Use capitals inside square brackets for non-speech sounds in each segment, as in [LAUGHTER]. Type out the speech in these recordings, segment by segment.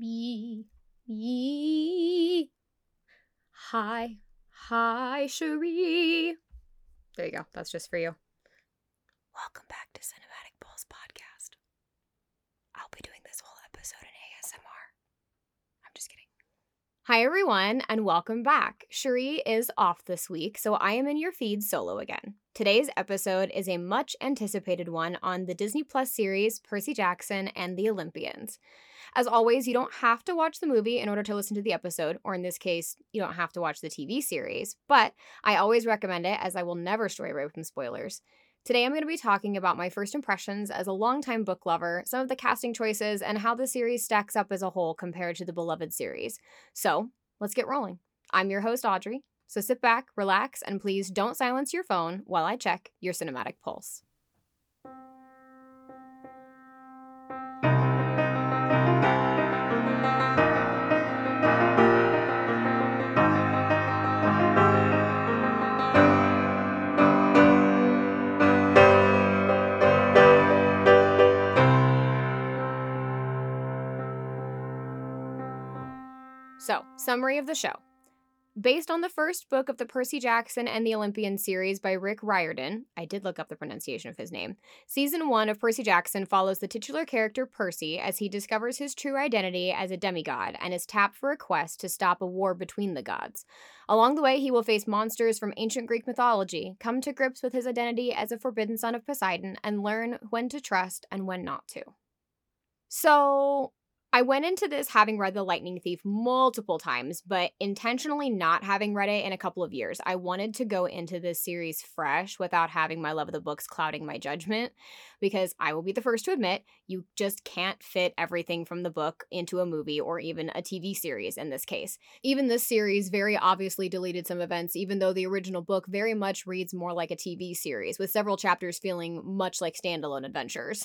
Me, me. Hi, hi, Sharee. There you go. That's just for you. Welcome back to Cinematic Pulse Podcast. I'll be doing this whole episode in ASMR. I'm just kidding. Hi, everyone, and welcome back. Sharee is off this week, so I am in your feed solo again. Today's episode is a much anticipated one on the Disney Plus series Percy Jackson and the Olympians. As always, you don't have to watch the movie in order to listen to the episode, or in this case, you don't have to watch the TV series, but I always recommend it as I will never stray away from spoilers. Today, I'm going to be talking about my first impressions as a longtime book lover, some of the casting choices, and how the series stacks up as a whole compared to the beloved series. So, let's get rolling. I'm your host, Audrey. So sit back, relax, and please don't silence your phone while I check your cinematic pulse. So, summary of the show. Based on the first book of the Percy Jackson and the Olympian series by Rick Riordan, I did look up the pronunciation of his name. Season 1 of Percy Jackson follows the titular character Percy as he discovers his true identity as a demigod and is tapped for a quest to stop a war between the gods. Along the way, he will face monsters from ancient Greek mythology, come to grips with his identity as a forbidden son of Poseidon, and learn when to trust and when not to. So, I went into this having read The Lightning Thief multiple times, but intentionally not having read it in a couple of years. I wanted to go into this series fresh without having my love of the books clouding my judgment, because I will be the first to admit you just can't fit everything from the book into a movie or even a TV series in this case. Even this series very obviously deleted some events, even though the original book very much reads more like a TV series, with several chapters feeling much like standalone adventures.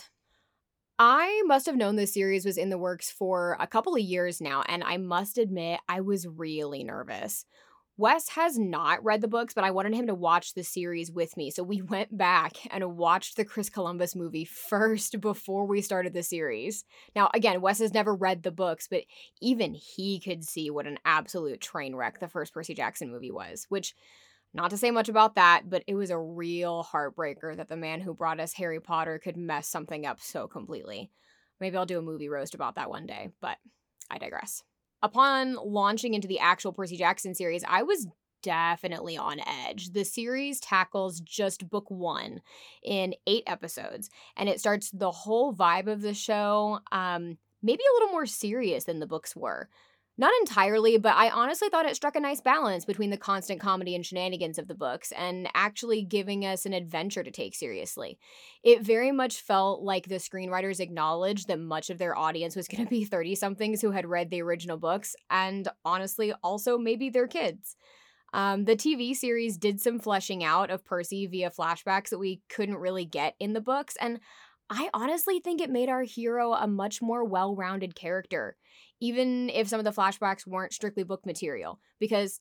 I must have known this series was in the works for a couple of years now, and I must admit, I was really nervous. Wes has not read the books, but I wanted him to watch the series with me. So we [LAUGHS] went back and watched the Chris Columbus movie first before we started the series. Now, again, Wes has never read the books, but even he could see what an absolute train wreck the first Percy Jackson movie was, which not to say much about that, but it was a real heartbreaker that the man who brought us Harry Potter could mess something up so completely. Maybe I'll do a movie roast about that one day, but I digress. Upon launching into the actual Percy Jackson series, I was definitely on edge. The series tackles just book one in eight episodes, and it starts the whole vibe of the show, um, maybe a little more serious than the books were. Not entirely, but I honestly thought it struck a nice balance between the constant comedy and shenanigans of the books and actually giving us an adventure to take seriously. It very much felt like the screenwriters acknowledged that much of their audience was going to be [LAUGHS] 30 somethings who had read the original books, and honestly, also maybe their kids. Um, the TV series did some fleshing out of Percy via flashbacks that we couldn't really get in the books, and I honestly think it made our hero a much more well rounded character even if some of the flashbacks weren't strictly book material. Because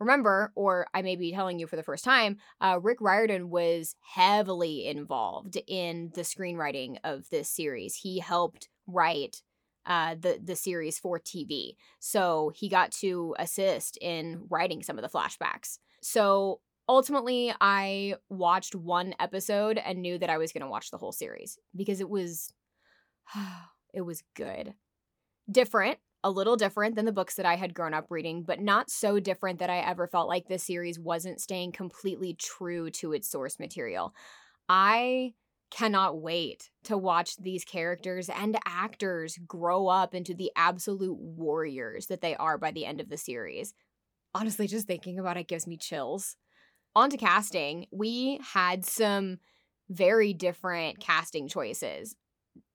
remember, or I may be telling you for the first time, uh, Rick Riordan was heavily involved in the screenwriting of this series. He helped write uh, the the series for TV, so he got to assist in writing some of the flashbacks. So ultimately, I watched one episode and knew that I was going to watch the whole series because it was [SIGHS] it was good different, a little different than the books that I had grown up reading, but not so different that I ever felt like this series wasn't staying completely true to its source material. I cannot wait to watch these characters and actors grow up into the absolute warriors that they are by the end of the series. Honestly, just thinking about it gives me chills. On to casting, we had some very different casting choices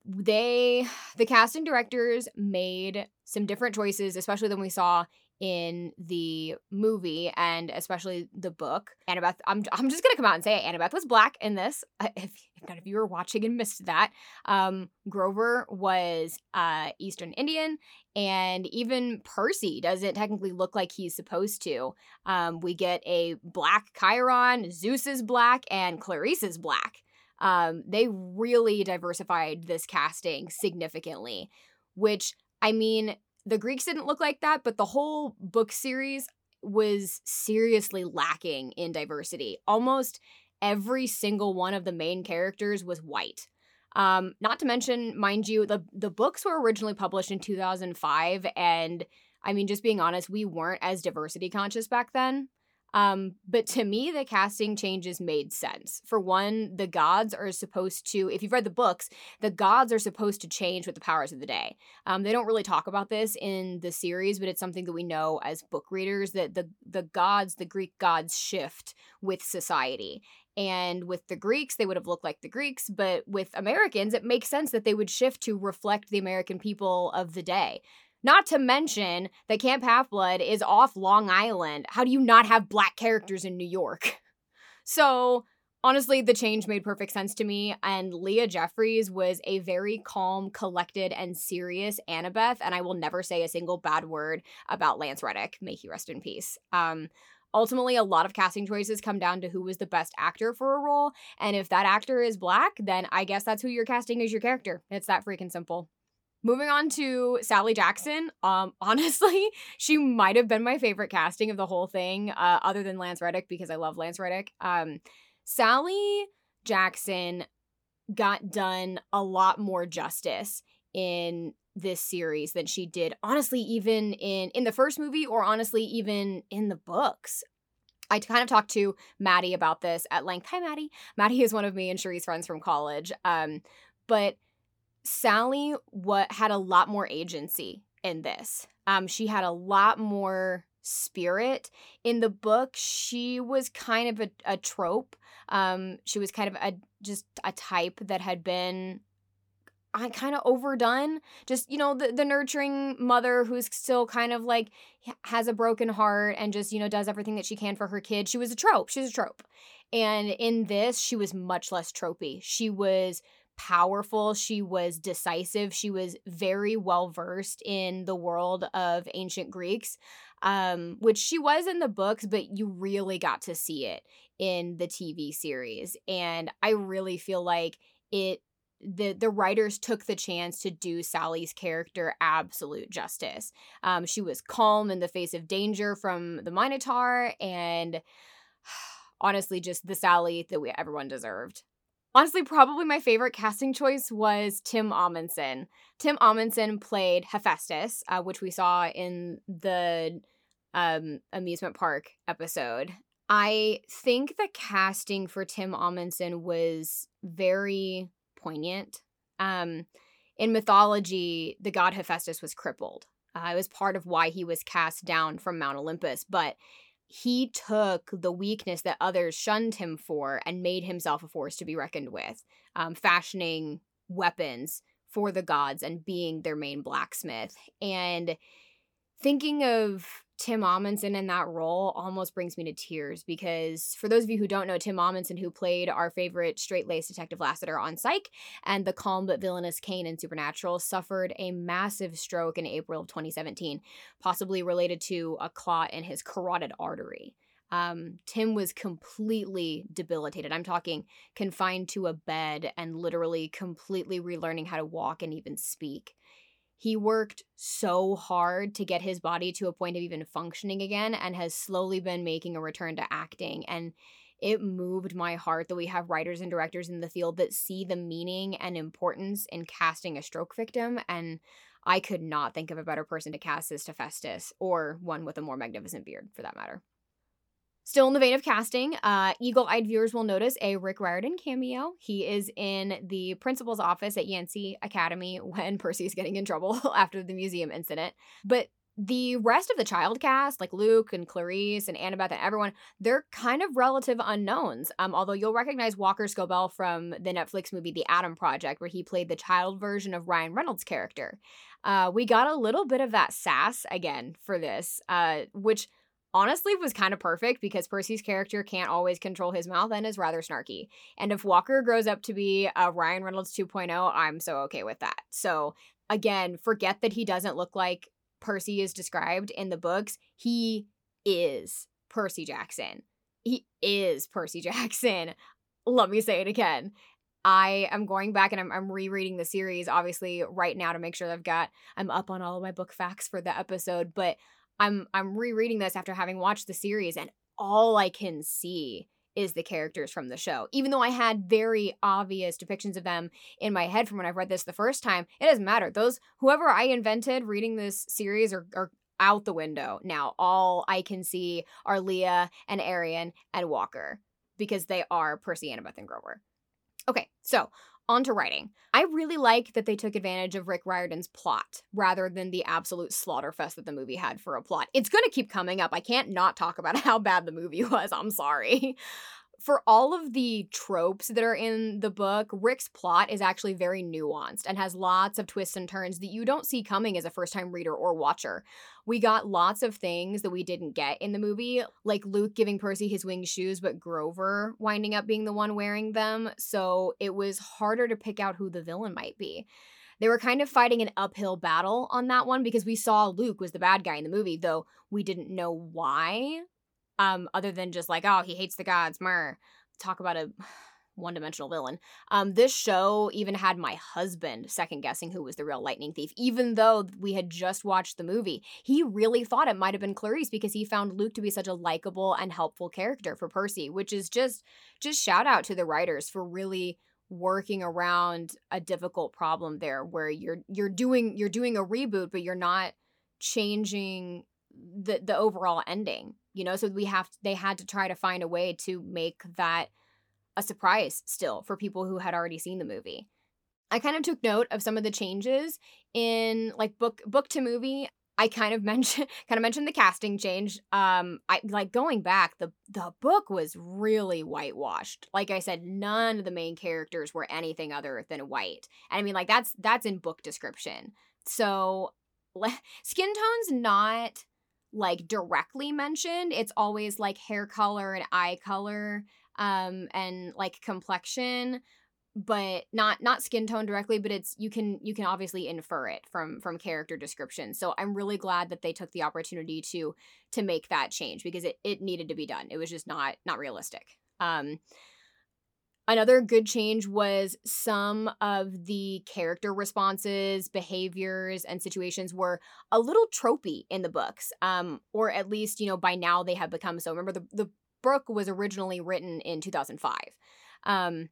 they the casting directors made some different choices especially than we saw in the movie and especially the book. Annabeth i'm, I'm just gonna come out and say annabeth was black in this. If, if none of you were watching and missed that um, grover was uh, eastern indian and even percy doesn't technically look like he's supposed to. Um, we get a black chiron zeus is black and clarisse is black um, they really diversified this casting significantly, which I mean, the Greeks didn't look like that, but the whole book series was seriously lacking in diversity. Almost every single one of the main characters was white. Um, not to mention, mind you, the the books were originally published in 2005, and I mean, just being honest, we weren't as diversity conscious back then. Um, but to me, the casting changes made sense. For one, the gods are supposed to, if you've read the books, the gods are supposed to change with the powers of the day. Um, they don't really talk about this in the series, but it's something that we know as book readers that the the gods, the Greek gods, shift with society. And with the Greeks, they would have looked like the Greeks, but with Americans, it makes sense that they would shift to reflect the American people of the day. Not to mention that Camp Half Blood is off Long Island. How do you not have black characters in New York? [LAUGHS] So, honestly, the change made perfect sense to me. And Leah Jeffries was a very calm, collected, and serious Annabeth. And I will never say a single bad word about Lance Reddick. May he rest in peace. Um, ultimately a lot of casting choices come down to who was the best actor for a role and if that actor is black then i guess that's who you're casting as your character it's that freaking simple Moving on to Sally Jackson. Um, [LAUGHS] honestly, she might have been my favorite casting of the whole thing, uh, other than Lance Reddick because I love Lance Reddick. Um, Sally Jackson got done a lot more justice in this series than she did honestly even in in the first movie or honestly even in the books I kind of talked to Maddie about this at length. Hi, Maddie. Maddie is one of me and Sharee's friends from college. Um, but Sally what had a lot more agency in this. Um, she had a lot more spirit in the book. She was kind of a, a trope. Um, she was kind of a just a type that had been kind of overdone. Just, you know, the, the nurturing mother who's still kind of like has a broken heart and just, you know, does everything that she can for her kid. She was a trope. She's a trope. And in this, she was much less tropey. She was powerful. She was decisive. She was very well versed in the world of ancient Greeks, um, which she was in the books, but you really got to see it in the TV series. And I really feel like it the the writers took the chance to do Sally's character absolute justice. Um, she was calm in the face of danger from the Minotaur, and [SIGHS] honestly, just the Sally that we everyone deserved. Honestly, probably my favorite casting choice was Tim Omundson. Tim Omundson played Hephaestus, uh, which we saw in the um, amusement park episode. I think the casting for Tim Omundson was very poignant. Um, in mythology, the god Hephaestus was crippled. Uh, it was part of why he was cast down from Mount Olympus, but he took the weakness that others shunned him for and made himself a force to be reckoned with, um, fashioning weapons for the gods and being their main blacksmith. And thinking of Tim Omundson in that role almost brings me to tears because for those of you who don't know Tim Omundson, who played our favorite straight-laced detective Lassiter on Psych and the calm but villainous Cain in Supernatural, suffered a massive stroke in April of 2017, possibly related to a clot in his carotid artery. Um, Tim was completely debilitated. I'm talking confined to a bed and literally completely relearning how to walk and even speak he worked so hard to get his body to a point of even functioning again and has slowly been making a return to acting and it moved my heart that we have writers and directors in the field that see the meaning and importance in casting a stroke victim and I could not think of a better person to cast as Hephaestus or one with a more magnificent beard for that matter. Still in the vein of casting, uh, eagle eyed viewers will notice a Rick Riordan cameo. He is in the principal's office at Yancey Academy [LAUGHS] when Percy is getting in trouble [LAUGHS] after the museum incident. But the rest of the child cast, like Luke and Clarisse and Annabeth and everyone, they're kind of relative unknowns. Um, although you'll recognize Walker Scobell from the Netflix movie The Adam Project, where he played the child version of Ryan Reynolds' character. Uh, we got a little bit of that sass again for this, uh, which honestly was kind of perfect because Percy's character can't always control his mouth and is rather snarky. And if Walker grows up to be a Ryan Reynolds 2.0, I'm so okay with that. So again, forget that he doesn't look like Percy is described in the books. He is Percy Jackson. He is Percy [LAUGHS] Jackson. Let me say it again. I am going back and I'm, I'm rereading the series, obviously, right now to make sure I've got I'm up on all of my book facts for the episode. But I'm I'm rereading this after having watched the series, and all I can see is the characters from the show. Even though I had very obvious depictions of them in my head from when I've read this the first time, it doesn't matter. Those whoever I invented reading this series are, are out the window now. All I can see are Leah and Aryan and Walker because they are Percy, Annabeth, and Grover. Okay, so on to writing. I really like that they took advantage of Rick Riordan's plot rather than the absolute slaughterfest that the movie had for a plot. It's going to keep coming up. I can't not talk about [LAUGHS] how bad the movie was. I'm sorry for all of the tropes that are in the book, Rick's plot is actually very nuanced and has lots of twists and turns that you don't see coming as a first time reader or watcher. We got lots of things that we didn't get in the movie, like Luke giving Percy his winged shoes, but Grover winding up being the one wearing them. So it was harder to pick out who the villain might be. They were kind of fighting an uphill battle on that one because we saw Luke was the bad guy in the movie, though we didn't know why um, other than just like, oh, he hates the gods, mer. Talk about a [SIGHS] one dimensional villain. Um, this show even had my husband second guessing who was the real lightning thief, even though we had just watched the movie. He really thought it might have been Clarisse because he found Luke to be such a likable and helpful character for Percy, which is just just shout out to the writers for really working around a difficult problem there where you're you're doing you're doing a reboot but you're not changing the the overall ending you know? So we have they had to try to find a way to make that a surprise still for people who had already seen the movie. I kind of took note of some of the changes in like book book to movie. I kind of [LAUGHS] mentioned kind of mentioned the casting change. Um i like going back the the book was really whitewashed. Like i said none of the main characters were anything other than white. And i mean like that's that's in book description. So [LAUGHS] skin tone's not like directly mentioned. It's always like hair color and eye color um and like complexion but not not skin tone directly but it's you can you can obviously infer it from from character description so i'm really glad that they took the opportunity to to make that change because it, it needed to be done it was just not not realistic um Another good change was some of the character responses, behaviors, and situations were a little tropey in the books. Um, or at least, you know, by now they have become so. Remember, the, the book was originally written in 2005. Um,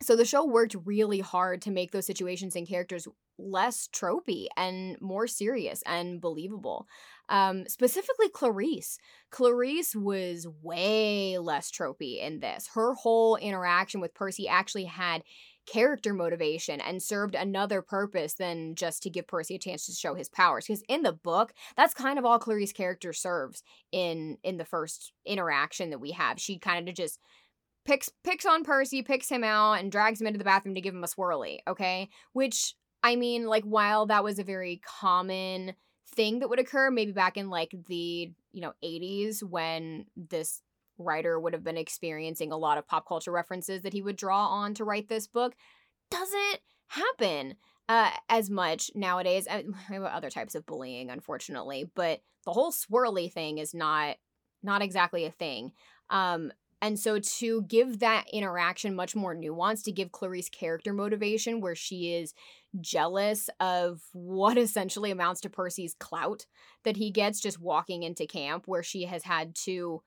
so the show worked really hard to make those situations and characters less tropey and more serious and believable. Um, specifically, Clarisse. Clarisse was way less tropey in this. Her whole interaction with Percy actually had character motivation and served another purpose than just to give Percy a chance to show his powers because in the book that's kind of all Clarisse's character serves in in the first interaction that we have she kind of just picks picks on Percy picks him out and drags him into the bathroom to give him a swirly okay which I mean like while that was a very common thing that would occur maybe back in like the you know 80s when this writer would have been experiencing a lot of pop culture references that he would draw on to write this book doesn't happen uh, as much nowadays. [LAUGHS] I, other types of bullying, unfortunately, but the whole swirly thing is not not exactly a thing. Um, and so to give that interaction much more nuance, to give Clarisse character motivation where she is jealous of what [LAUGHS] essentially amounts to Percy's clout that he gets just walking into camp, where she has had to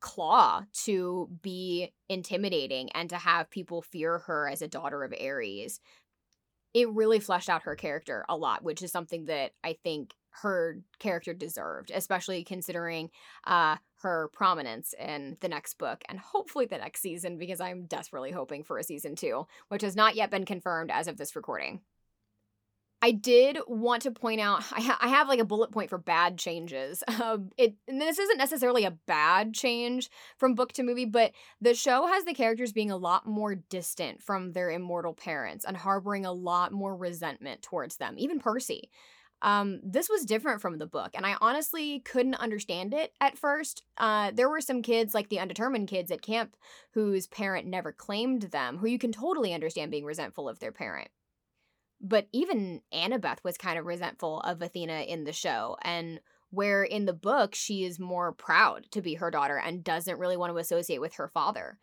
claw to be intimidating and to have people fear her as a daughter of Ares. It really fleshed out her character a lot, which is something that I think her character deserved, especially considering uh, her prominence in the next book and hopefully the next season, because I'm desperately hoping for a season two, which has not yet been confirmed as of this recording. I did want to point out I, ha- I have like a bullet point for bad changes. [LAUGHS] Um, it this isn't necessarily a bad change from book to movie, but the show has the characters being a lot more distant from their immortal parents and harboring a lot more resentment towards them. Even Percy. Um, this was different from the book, and I honestly couldn't understand it at first. Uh, there were some kids, like the undetermined kids at camp, whose parent never claimed them, who you can totally understand being resentful of their parent. But even Annabeth was kind of resentful of Athena in the show, and where in the book she is more proud to be her daughter and doesn't really want to associate with her father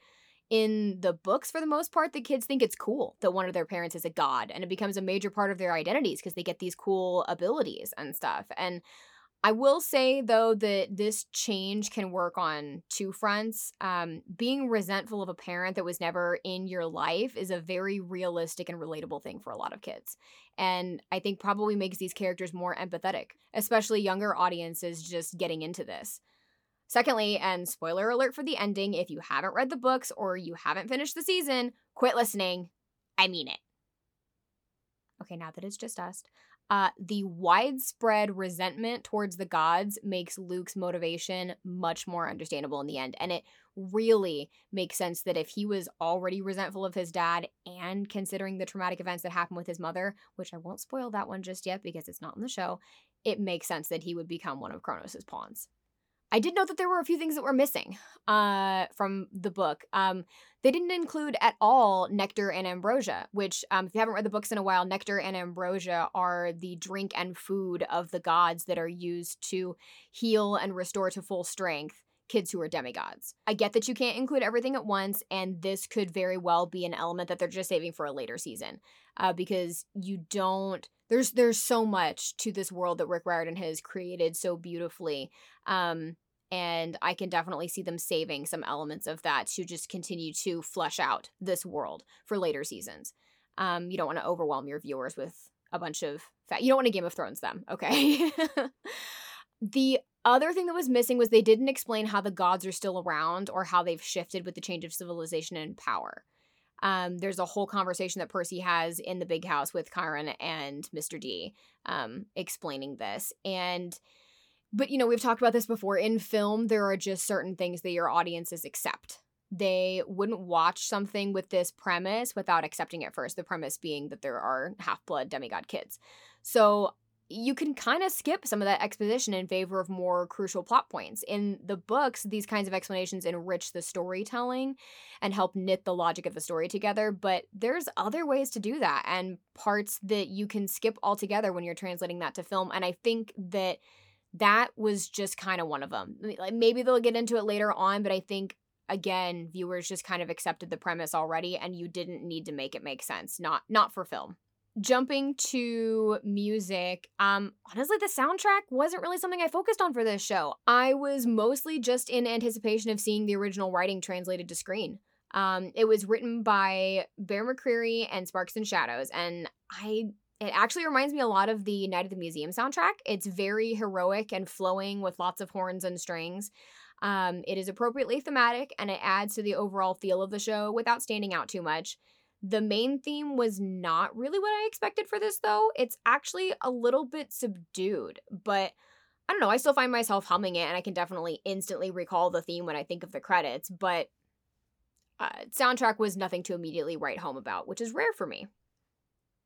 in the books for the most part the kids think it's cool that one of their parents is a god and it becomes a major part of their identities because they get these cool abilities and stuff and I will say though that this change can work on two fronts. Um, being resentful of a parent that was never in your life is a very realistic and relatable thing for a lot of kids, and I think probably makes these characters more empathetic, especially younger audiences just getting into this. Secondly, and spoiler alert for the ending, if you haven't read the books or you haven't finished the season, quit listening. I mean it. Okay, now that it's just us, uh, the widespread resentment towards the gods makes Luke's motivation much more understandable in the end. And it really makes sense that if he was already resentful of his dad and considering the traumatic events that happened with his mother, which I won't spoil that one just yet because it's not in the show, it makes sense that he would become one of Kronos' pawns. I did know that there were a few things that were missing uh, from the book. Um, they didn't include at all nectar and ambrosia, which, um, if you haven't read the books in a while, nectar and ambrosia are the drink and food of the gods that are used to heal and restore to full strength kids who are demigods. I get that you can't include everything at once, and this could very well be an element that they're just saving for a later season, uh, because you don't. There's there's so much to this world that Rick Riordan has created so beautifully. Um, and I can definitely see them saving some elements of that to just continue to flesh out this world for later seasons. Um, you don't want to overwhelm your viewers with a bunch of fat. You don't want to Game of Thrones them, okay? [LAUGHS] the other thing that was missing was they didn't explain how the gods are still around or how they've shifted with the change of civilization and power. Um, there's a whole conversation that Percy has in the big house with Chiron and Mr. D um, explaining this. And but you know, we've talked about this before. In film, there are just certain things that your audiences accept. They wouldn't watch something with this premise without accepting it first. The premise being that there are half blood demigod kids. So you can kind of skip some of that exposition in favor of more crucial plot points. In the books, these kinds of explanations enrich the storytelling and help knit the logic of the story together, but there's other ways to do that and parts that you can skip altogether when you're translating that to film. And I think that that was just kind of one of them. Like maybe they'll get into it later on, but I think again, viewers just kind of accepted the premise already and you didn't need to make it make sense. Not not for film. Jumping to music, um honestly the soundtrack wasn't really something I focused on for this show. I was mostly just in anticipation of seeing the original writing translated to screen. Um, it was written by Bear McCreary and Sparks and Shadows, and I it actually reminds me a lot of the Night at the Museum soundtrack. It's very heroic and flowing with lots of horns and strings. Um, it is appropriately thematic and it adds to the overall feel of the show without standing out too much. The main theme was not really what I expected for this, though. It's actually a little bit subdued, but I don't know. I still find myself humming it, and I can definitely instantly recall the theme when I think of the credits, but uh, soundtrack was nothing to immediately write home about, which is rare for me.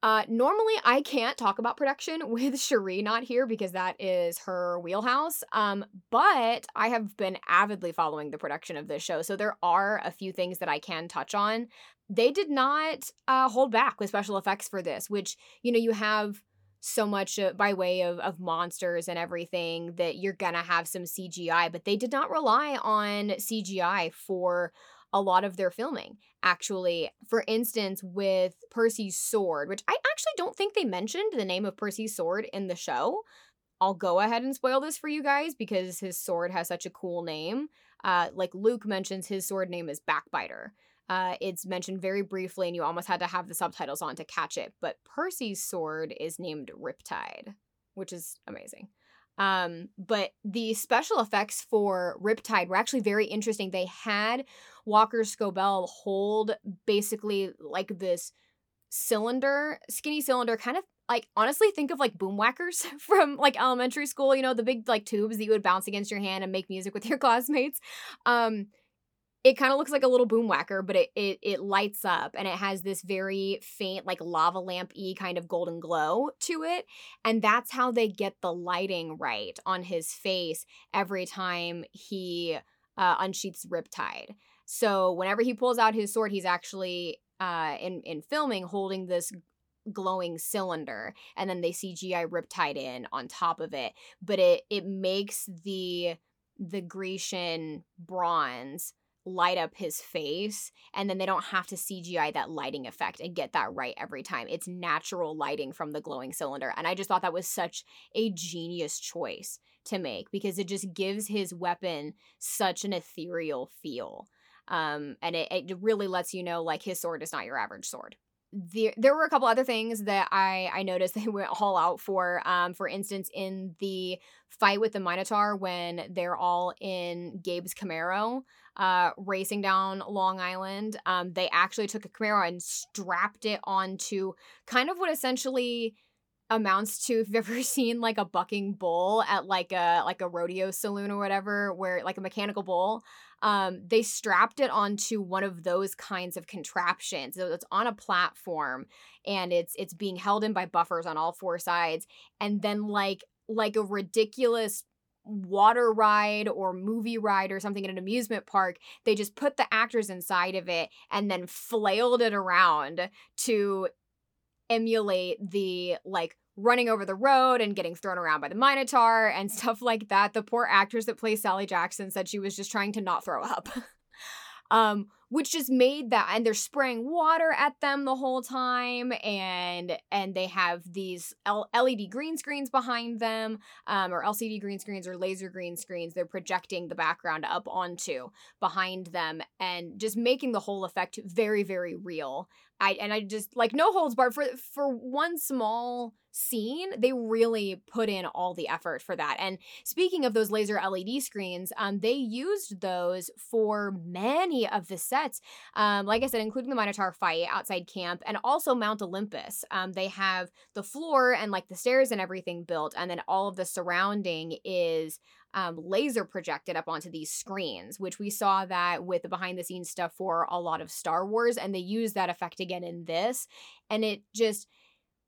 Uh, normally, I can't talk about production [LAUGHS] with Sharee not here because that is her wheelhouse. Um, but I have been avidly following the production of this show, so there are a few things that I can touch on. They did not uh, hold back with special effects for this, which you know you have so much uh, by way of, of monsters and everything that you're gonna have some CGI, but they did not rely on CGI for a lot of their filming. Actually, for instance, with Percy's sword, which I actually don't think they mentioned the name of Percy's sword in the show. I'll go ahead and spoil this for you guys because his sword has such a cool name. Uh, like Luke mentions, his sword name is Backbiter. Uh, it's mentioned very briefly, and you almost had to have the subtitles on to catch it. But Percy's sword is named Riptide, which is amazing. Um, but the special effects for Riptide were actually very interesting. They had Walker Scobell hold basically like this cylinder, skinny cylinder, kind of like honestly think of like boom whackers [LAUGHS] from like elementary school, you know, the big like tubes that you would bounce against your hand and make music with your classmates. Um it kind of looks like a little boom whacker, but it, it it lights up and it has this very faint, like lava lamp y kind of golden glow to it. And that's how they get the lighting right on his face every time he uh, unsheaths Riptide. So whenever he pulls out his sword, he's actually uh, in in filming holding this glowing cylinder and then they CGI Riptide in on top of it. But it it makes the the Grecian bronze light up his face and then they don't have to CGI that lighting effect and get that right every time. It's natural lighting from the glowing cylinder. And I just thought that was such a genius choice to make because it just gives his weapon such an ethereal feel. Um, and it, it really lets you know like his sword is not your average sword there, there were a couple other things that I, I noticed [LAUGHS] they went all out for. Um, for instance, in the fight with the Minotaur, when they're all in Gabe's Camaro, uh, racing down Long Island, um, they actually took a Camaro and strapped it onto kind of what essentially amounts to if you've [LAUGHS] ever seen like a bucking bull at like a like a rodeo saloon or whatever where like a mechanical bull um they strapped it onto one of those kinds of contraptions. So it's on a platform and it's it's being held in by buffers on all four sides and then like like a ridiculous water ride or movie ride or something in an amusement park they just put the actors inside of it and then flailed it around to emulate the like running over the road and getting thrown around by the Minotaur and [LAUGHS] stuff like that. The poor actress that plays Sally Jackson said she was just trying to not throw up. [LAUGHS] um, which just made that and they're spraying water at them the whole time and and they have these L- led green screens behind them um, or lcd green screens or laser green screens they're projecting the background up onto behind them and just making the whole effect very very real i and i just like no holds barred for for one small scene, they really put in all the effort for that. And speaking of those laser LED screens, um, they used those for many of the sets. Um, like I said, including the Minotaur fight outside camp and also Mount Olympus. Um, they have the floor and like the stairs and everything built, and then all of the surrounding is um, laser projected up onto these screens, which we saw that with the behind the scenes stuff for a lot of Star Wars, and they use that effect again in this. And it just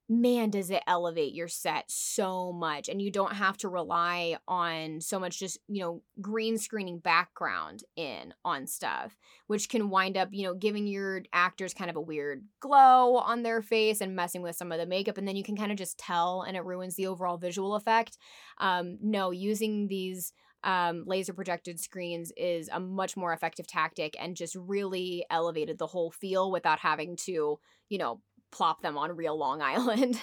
man, does it elevate your set so much. And you don't have to rely on so much just, you know, green screening background in on stuff, which can wind up, you know, giving your actors kind of a weird glow on their face and messing with some of the makeup. And then you can kind of just tell and it ruins the overall visual effect. Um, no, using these um, laser projected screens is a much more effective tactic and just really elevated the whole feel without having to, you know, plop them on real Long [LAUGHS] Island.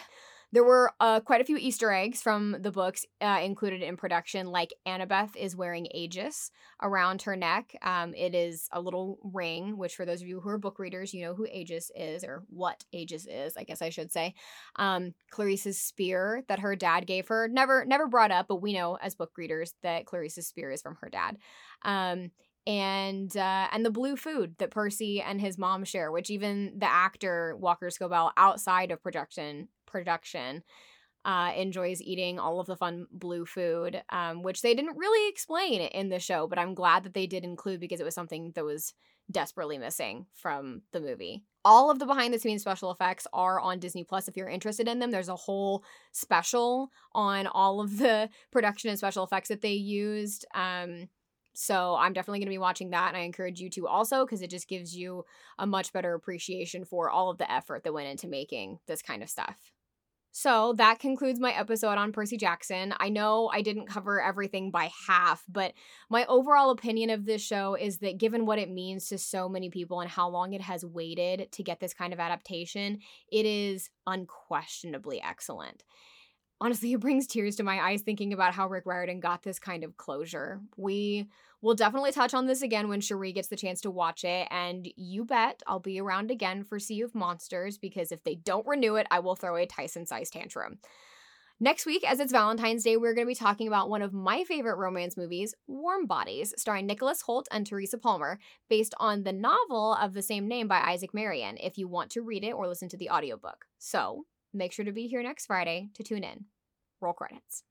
There were uh, quite a few Easter eggs from the books uh, included in production, like Annabeth is wearing Aegis around her neck. Um, it is a little ring, which for those of you who are book readers, you know who Aegis is, or what Aegis is, I guess I should say. Um, Clarisse's spear that her dad gave her, never never brought up, but we know as book readers that Clarisse's spear is from her dad. Um, and uh, and the blue food that Percy and his mom share, which even the actor Walker Scobell outside of production production uh, enjoys eating all of the fun blue food, um, which they didn't really explain in the show, but I'm glad that they did include because it was something that was desperately missing from the movie. All of the behind the scenes special effects are on Disney Plus if you're interested in them. There's a whole special on all of the [LAUGHS] production and special effects that they used. Um, so I'm definitely going to be watching that. And I encourage you to also because it just gives you a much better appreciation for all of the effort that went into making this kind of stuff. So that concludes my episode on Percy Jackson. I know I didn't cover everything by half, but my overall opinion of this show is that given what it means to so many people and how long it has waited to get this kind of adaptation, it is unquestionably excellent honestly, it brings tears to my eyes thinking about how Rick Riordan got this kind of closure. We will definitely touch on this again when Sharee gets the chance to watch it, and you bet I'll be around again for Sea of Monsters because if they don't renew it, I will throw a Tyson sized tantrum. Next week, as it's Valentine's Day, we're going to be talking about one of my favorite romance movies, Warm Bodies, starring Nicholas Hoult and Teresa Palmer, based on the novel of the same name by Isaac Marion, if you want to read it or listen to the audiobook. So, make sure to be here next Friday to tune in. Roll credits.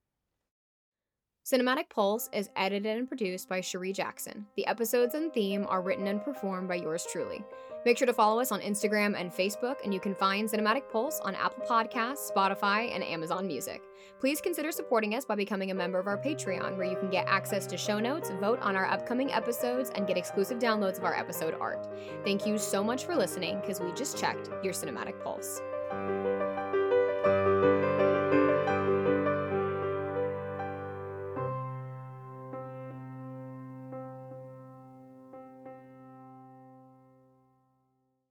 Cinematic Pulse is edited and produced by Sharee Jackson. The episodes and theme are written and performed by yours truly. Make sure to follow us on Instagram and Facebook, and you can find Cinematic Pulse on Apple Podcasts, Spotify, and Amazon Music. Please consider supporting us by becoming a member of our Patreon, where you can get access to show notes, vote on our upcoming episodes, and get exclusive downloads of our episode art. Thank you so much for listening, because we just checked your Cinematic Pulse.